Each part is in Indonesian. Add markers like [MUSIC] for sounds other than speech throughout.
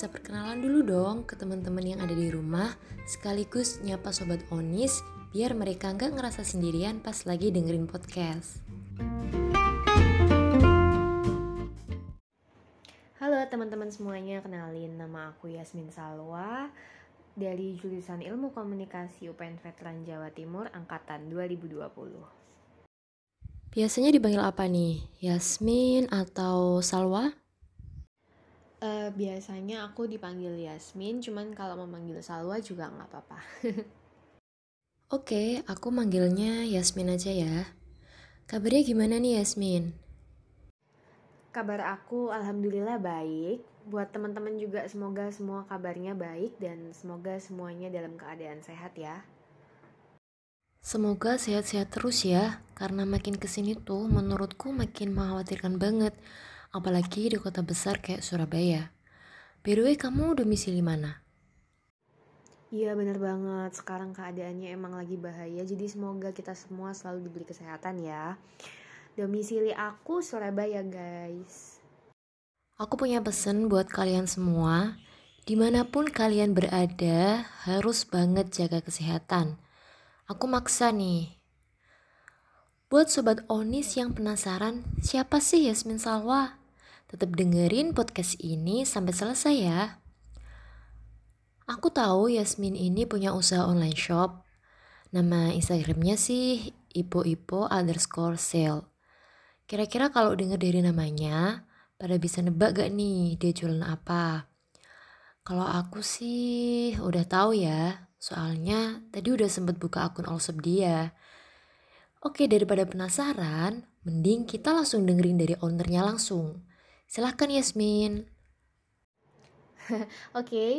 bisa perkenalan dulu dong ke teman-teman yang ada di rumah, sekaligus nyapa sobat Onis biar mereka nggak ngerasa sendirian pas lagi dengerin podcast. Halo teman-teman semuanya, kenalin nama aku Yasmin Salwa dari jurusan Ilmu Komunikasi UPN Veteran Jawa Timur angkatan 2020. Biasanya dipanggil apa nih? Yasmin atau Salwa? Uh, biasanya aku dipanggil Yasmin, cuman kalau mau manggil Salwa juga nggak apa-apa. [LAUGHS] Oke, aku manggilnya Yasmin aja ya. Kabarnya gimana nih Yasmin? Kabar aku alhamdulillah baik. Buat teman-teman juga semoga semua kabarnya baik dan semoga semuanya dalam keadaan sehat ya. Semoga sehat-sehat terus ya, karena makin ke sini tuh menurutku makin mengkhawatirkan banget apalagi di kota besar kayak Surabaya. By the way, kamu domisili mana? Iya bener banget, sekarang keadaannya emang lagi bahaya, jadi semoga kita semua selalu diberi kesehatan ya. Domisili aku Surabaya guys. Aku punya pesan buat kalian semua, di mana pun kalian berada harus banget jaga kesehatan. Aku maksa nih, Buat sobat Onis yang penasaran, siapa sih Yasmin Salwa? Tetap dengerin podcast ini sampai selesai ya. Aku tahu Yasmin ini punya usaha online shop. Nama Instagramnya sih ipo-ipo underscore sale. Kira-kira kalau denger dari namanya, pada bisa nebak gak nih dia jualan apa? Kalau aku sih udah tahu ya, soalnya tadi udah sempet buka akun Allshop dia. Oke, daripada penasaran, mending kita langsung dengerin dari ownernya langsung. Silahkan Yasmin. [LAUGHS] Oke, okay.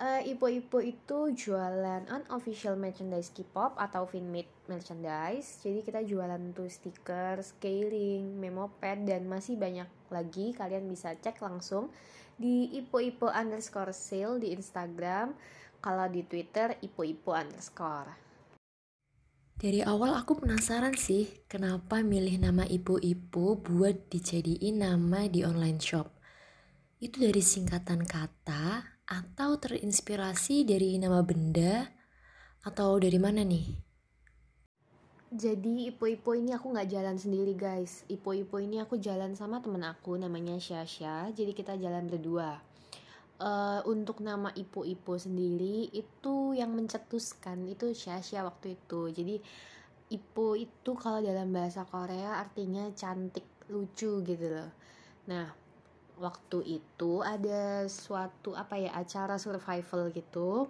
uh, Ipo-Ipo itu jualan unofficial merchandise K-pop atau Finmade merchandise. Jadi kita jualan tuh stiker, scaling, memo pad dan masih banyak lagi. Kalian bisa cek langsung di Ipo-Ipo underscore sale di Instagram. Kalau di Twitter Ipo-Ipo underscore. Dari awal aku penasaran sih kenapa milih nama ibu-ibu buat dijadiin nama di online shop. Itu dari singkatan kata atau terinspirasi dari nama benda atau dari mana nih? Jadi ipo-ipo ini aku nggak jalan sendiri guys. Ipo-ipo ini aku jalan sama temen aku namanya Syasha. Jadi kita jalan berdua uh, untuk nama Ipo-Ipo sendiri itu yang mencetuskan itu Syasha waktu itu. Jadi Ipo itu kalau dalam bahasa Korea artinya cantik lucu gitu loh. Nah waktu itu ada suatu apa ya acara survival gitu.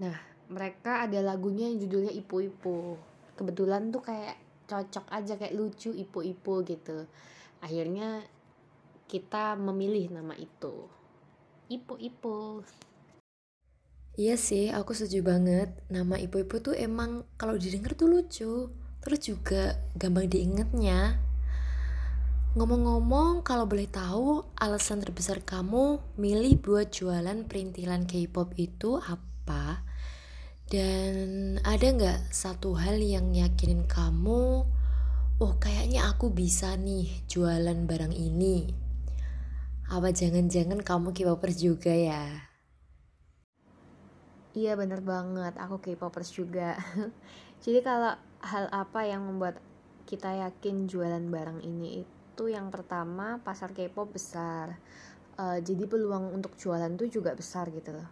Nah mereka ada lagunya yang judulnya Ipo-Ipo kebetulan tuh kayak cocok aja kayak lucu Ipo-Ipo gitu. Akhirnya kita memilih nama itu Ipo-ipo. Iya sih, aku setuju banget. Nama ipo-ipo tuh emang kalau didengar tuh lucu. Terus juga gampang diingetnya. Ngomong-ngomong, kalau boleh tahu, alasan terbesar kamu milih buat jualan perintilan K-pop itu apa? Dan ada nggak satu hal yang yakinin kamu, oh kayaknya aku bisa nih jualan barang ini? Apa jangan-jangan kamu K-popers juga ya? Iya bener banget, aku K-popers juga. [LAUGHS] Jadi kalau hal apa yang membuat kita yakin jualan barang ini itu yang pertama pasar K-pop besar. Uh, jadi peluang untuk jualan tuh juga besar gitu loh.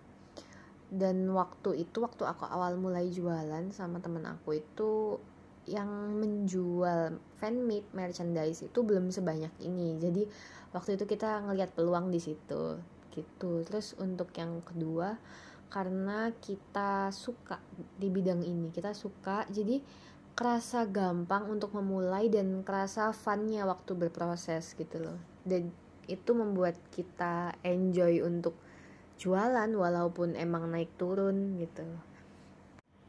Dan waktu itu waktu aku awal mulai jualan sama temen aku itu yang menjual fanmade merchandise itu belum sebanyak ini. Jadi waktu itu kita ngelihat peluang di situ gitu. Terus untuk yang kedua karena kita suka di bidang ini kita suka jadi kerasa gampang untuk memulai dan kerasa funnya waktu berproses gitu loh. Dan itu membuat kita enjoy untuk jualan walaupun emang naik turun gitu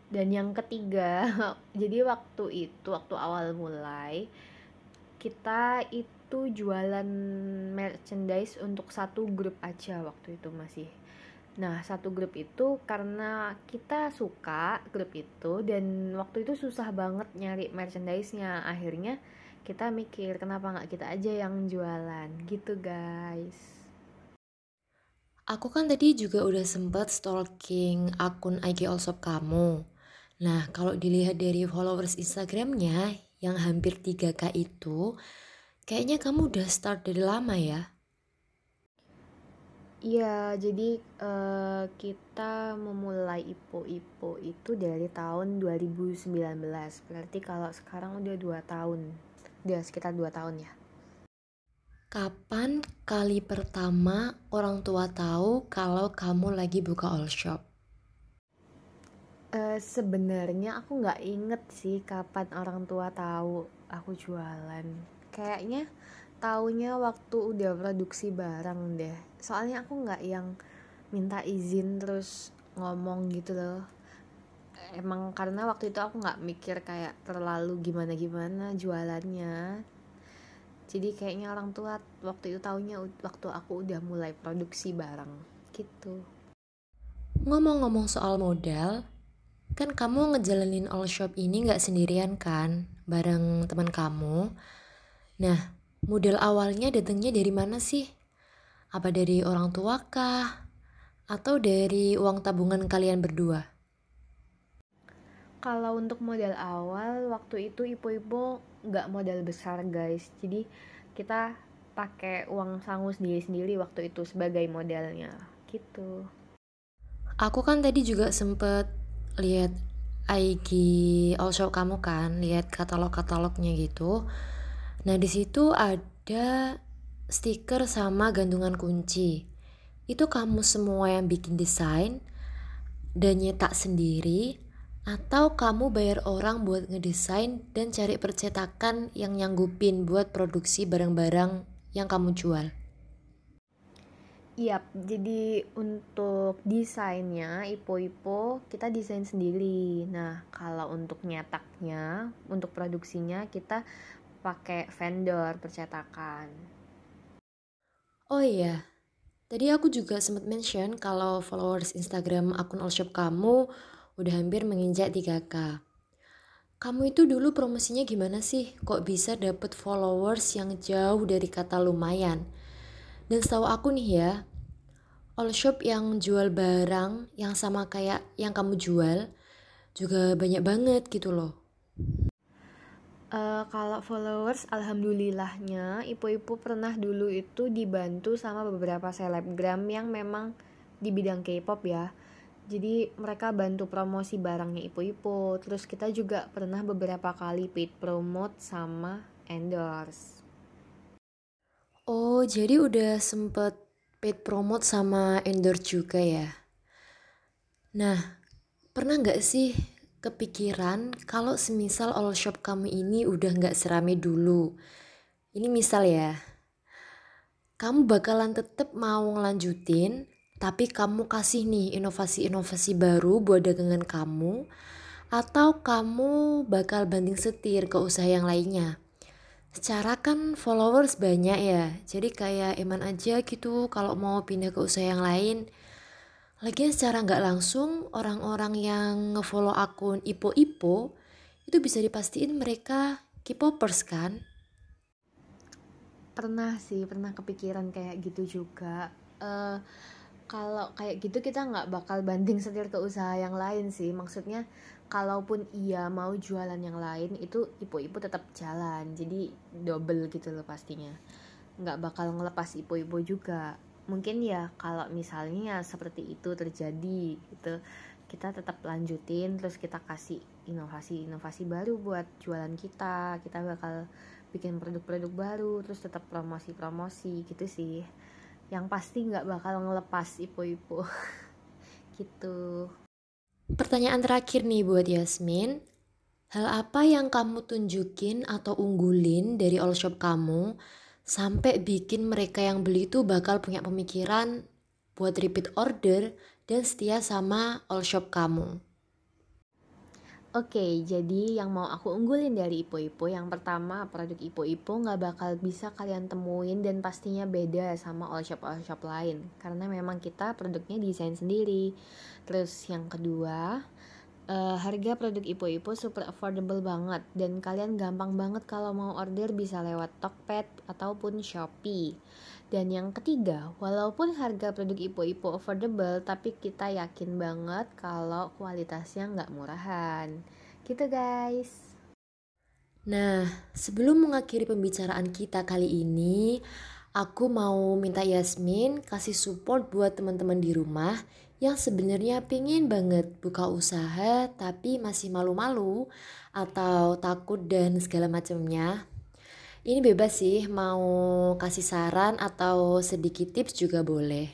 dan yang ketiga [LAUGHS] jadi waktu itu waktu awal mulai kita itu jualan merchandise untuk satu grup aja waktu itu masih Nah, satu grup itu karena kita suka grup itu dan waktu itu susah banget nyari merchandise-nya. Akhirnya kita mikir kenapa nggak kita aja yang jualan gitu guys. Aku kan tadi juga udah sempet stalking akun IG Allshop kamu. Nah, kalau dilihat dari followers Instagramnya yang hampir 3K itu, kayaknya kamu udah start dari lama ya? Iya, jadi uh, kita memulai Ipo-Ipo itu dari tahun 2019. Berarti kalau sekarang udah 2 tahun. Udah sekitar 2 tahun ya. Kapan kali pertama orang tua tahu kalau kamu lagi buka all shop? Uh, Sebenarnya aku nggak inget sih kapan orang tua tahu aku jualan. Kayaknya taunya waktu udah produksi barang deh. Soalnya aku nggak yang minta izin terus ngomong gitu loh. Emang karena waktu itu aku nggak mikir kayak terlalu gimana gimana jualannya jadi kayaknya orang tua waktu itu taunya waktu aku udah mulai produksi barang gitu ngomong-ngomong soal modal kan kamu ngejalanin all shop ini nggak sendirian kan bareng teman kamu. Nah modal awalnya datangnya dari mana sih? Apa dari orang tua kah? Atau dari uang tabungan kalian berdua? Kalau untuk modal awal waktu itu ibu-ibu nggak modal besar guys. Jadi kita pakai uang sangu sendiri-sendiri waktu itu sebagai modalnya gitu. Aku kan tadi juga sempet lihat IG all show kamu kan lihat katalog-katalognya gitu nah di situ ada stiker sama gantungan kunci itu kamu semua yang bikin desain dan nyetak sendiri atau kamu bayar orang buat ngedesain dan cari percetakan yang nyanggupin buat produksi barang-barang yang kamu jual? Iya, jadi untuk desainnya Ipo-Ipo kita desain sendiri. Nah, kalau untuk nyetaknya, untuk produksinya kita pakai vendor percetakan. Oh iya, tadi aku juga sempat mention kalau followers Instagram akun Allshop kamu udah hampir menginjak 3K. Kamu itu dulu promosinya gimana sih? Kok bisa dapet followers yang jauh dari kata lumayan? Dan setahu aku nih ya, all shop yang jual barang yang sama kayak yang kamu jual juga banyak banget gitu loh. Uh, kalau followers, alhamdulillahnya ibu-ibu pernah dulu itu dibantu sama beberapa selebgram yang memang di bidang K-pop ya. Jadi mereka bantu promosi barangnya Ipo-Ipo terus kita juga pernah beberapa kali paid promote sama endorse oh jadi udah sempet paid promote sama endorse juga ya nah pernah nggak sih kepikiran kalau semisal all shop kamu ini udah nggak serame dulu ini misal ya kamu bakalan tetap mau ngelanjutin tapi kamu kasih nih inovasi-inovasi baru buat dagangan kamu atau kamu bakal banding setir ke usaha yang lainnya. Secara kan followers banyak ya, jadi kayak eman aja gitu kalau mau pindah ke usaha yang lain. Lagian secara nggak langsung orang-orang yang ngefollow akun Ipo-Ipo itu bisa dipastiin mereka K-popers kan? Pernah sih, pernah kepikiran kayak gitu juga. Uh, kalau kayak gitu kita nggak bakal banding setir ke usaha yang lain sih maksudnya kalaupun iya mau jualan yang lain itu ibu-ibu tetap jalan. Jadi double gitu loh pastinya. Nggak bakal ngelepas ibu-ibu juga. Mungkin ya kalau misalnya seperti itu terjadi gitu kita tetap lanjutin terus kita kasih inovasi-inovasi baru buat jualan kita. Kita bakal bikin produk-produk baru terus tetap promosi-promosi gitu sih. Yang pasti nggak bakal ngelepas ipo-ipo [LAUGHS] gitu pertanyaan terakhir nih buat Yasmin. Hal apa yang kamu tunjukin atau unggulin dari all shop kamu sampai bikin mereka yang beli itu bakal punya pemikiran buat repeat order dan setia sama all shop kamu Oke, jadi yang mau aku unggulin dari Ipo-Ipo yang pertama produk Ipo-Ipo nggak bakal bisa kalian temuin dan pastinya beda sama all shop all shop lain karena memang kita produknya desain sendiri. Terus yang kedua uh, harga produk Ipo-Ipo super affordable banget dan kalian gampang banget kalau mau order bisa lewat Tokped ataupun Shopee. Dan yang ketiga, walaupun harga produk Ipo-Ipo affordable, tapi kita yakin banget kalau kualitasnya nggak murahan. Gitu guys. Nah, sebelum mengakhiri pembicaraan kita kali ini, aku mau minta Yasmin kasih support buat teman-teman di rumah yang sebenarnya pingin banget buka usaha tapi masih malu-malu atau takut dan segala macamnya. Ini bebas sih mau kasih saran atau sedikit tips juga boleh.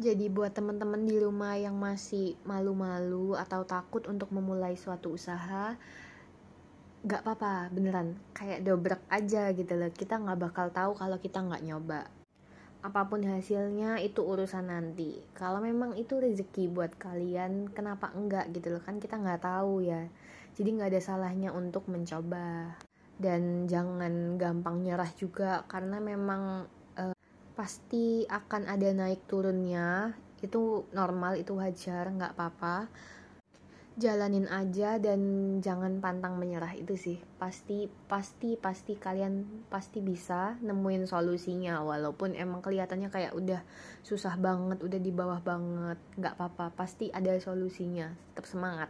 Jadi buat teman-teman di rumah yang masih malu-malu atau takut untuk memulai suatu usaha, gak apa-apa beneran kayak dobrak aja gitu loh kita nggak bakal tahu kalau kita nggak nyoba apa pun hasilnya itu urusan nanti. Kalau memang itu rezeki buat kalian kenapa enggak gitu loh? Kan kita nggak tahu ya. Jadi nggak ada salahnya untuk mencoba. Dan jangan gampang nyerah juga karena memang eh, pasti akan ada naik turunnya. Itu normal itu wajar nggak apa-apa jalanin aja dan jangan pantang menyerah itu sih. Pasti pasti pasti kalian pasti bisa nemuin solusinya walaupun emang kelihatannya kayak udah susah banget udah di bawah banget nggak apa-apa pasti ada solusinya. Tetap semangat.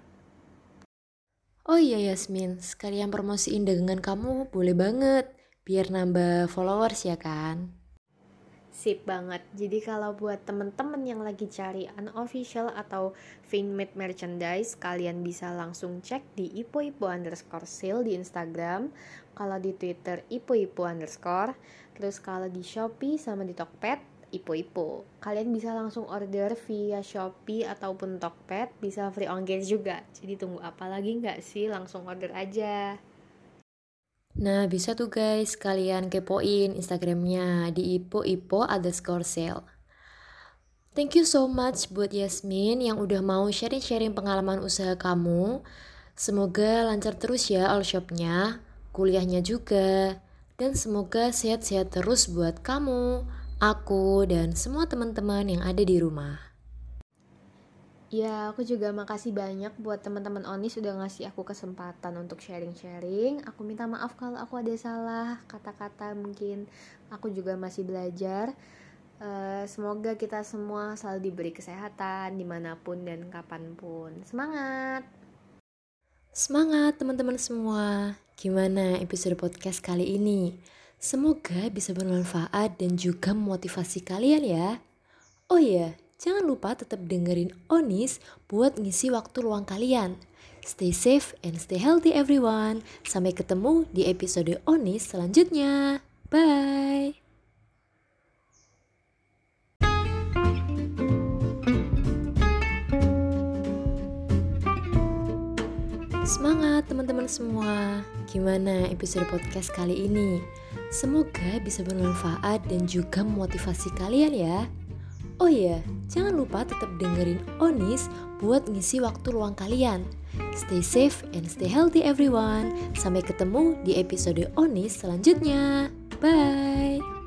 Oh iya Yasmin sekalian promosiin dagangan kamu boleh banget biar nambah followers ya kan Sip banget. Jadi kalau buat temen-temen yang lagi cari unofficial atau fan-made merchandise, kalian bisa langsung cek di ipo-ipo underscore sale di Instagram. Kalau di Twitter ipo-ipo underscore. Terus kalau di Shopee sama di Tokped, ipo-ipo. Kalian bisa langsung order via Shopee ataupun Tokped, bisa free ongkir juga. Jadi tunggu apa lagi nggak sih? Langsung order aja. Nah, bisa tuh guys, kalian kepoin Instagramnya di ipo-ipo underscore sale. Thank you so much buat Yasmin yang udah mau sharing-sharing pengalaman usaha kamu. Semoga lancar terus ya all shopnya, kuliahnya juga. Dan semoga sehat-sehat terus buat kamu, aku, dan semua teman-teman yang ada di rumah. Ya, aku juga makasih banyak buat teman-teman Onis sudah ngasih aku kesempatan untuk sharing-sharing. Aku minta maaf kalau aku ada salah kata-kata mungkin aku juga masih belajar. Uh, semoga kita semua selalu diberi kesehatan di mana pun dan kapan pun. Semangat! Semangat teman-teman semua. Gimana episode podcast kali ini? Semoga bisa bermanfaat dan juga memotivasi kalian ya. Oh iya, Jangan lupa tetap dengerin Onis buat ngisi waktu luang kalian. Stay safe and stay healthy everyone. Sampai ketemu di episode Onis selanjutnya. Bye. Semangat teman-teman semua. Gimana episode podcast kali ini? Semoga bisa bermanfaat dan juga memotivasi kalian ya. Oh iya, jangan lupa tetap dengerin Onis buat ngisi waktu luang kalian. Stay safe and stay healthy everyone. Sampai ketemu di episode Onis selanjutnya. Bye.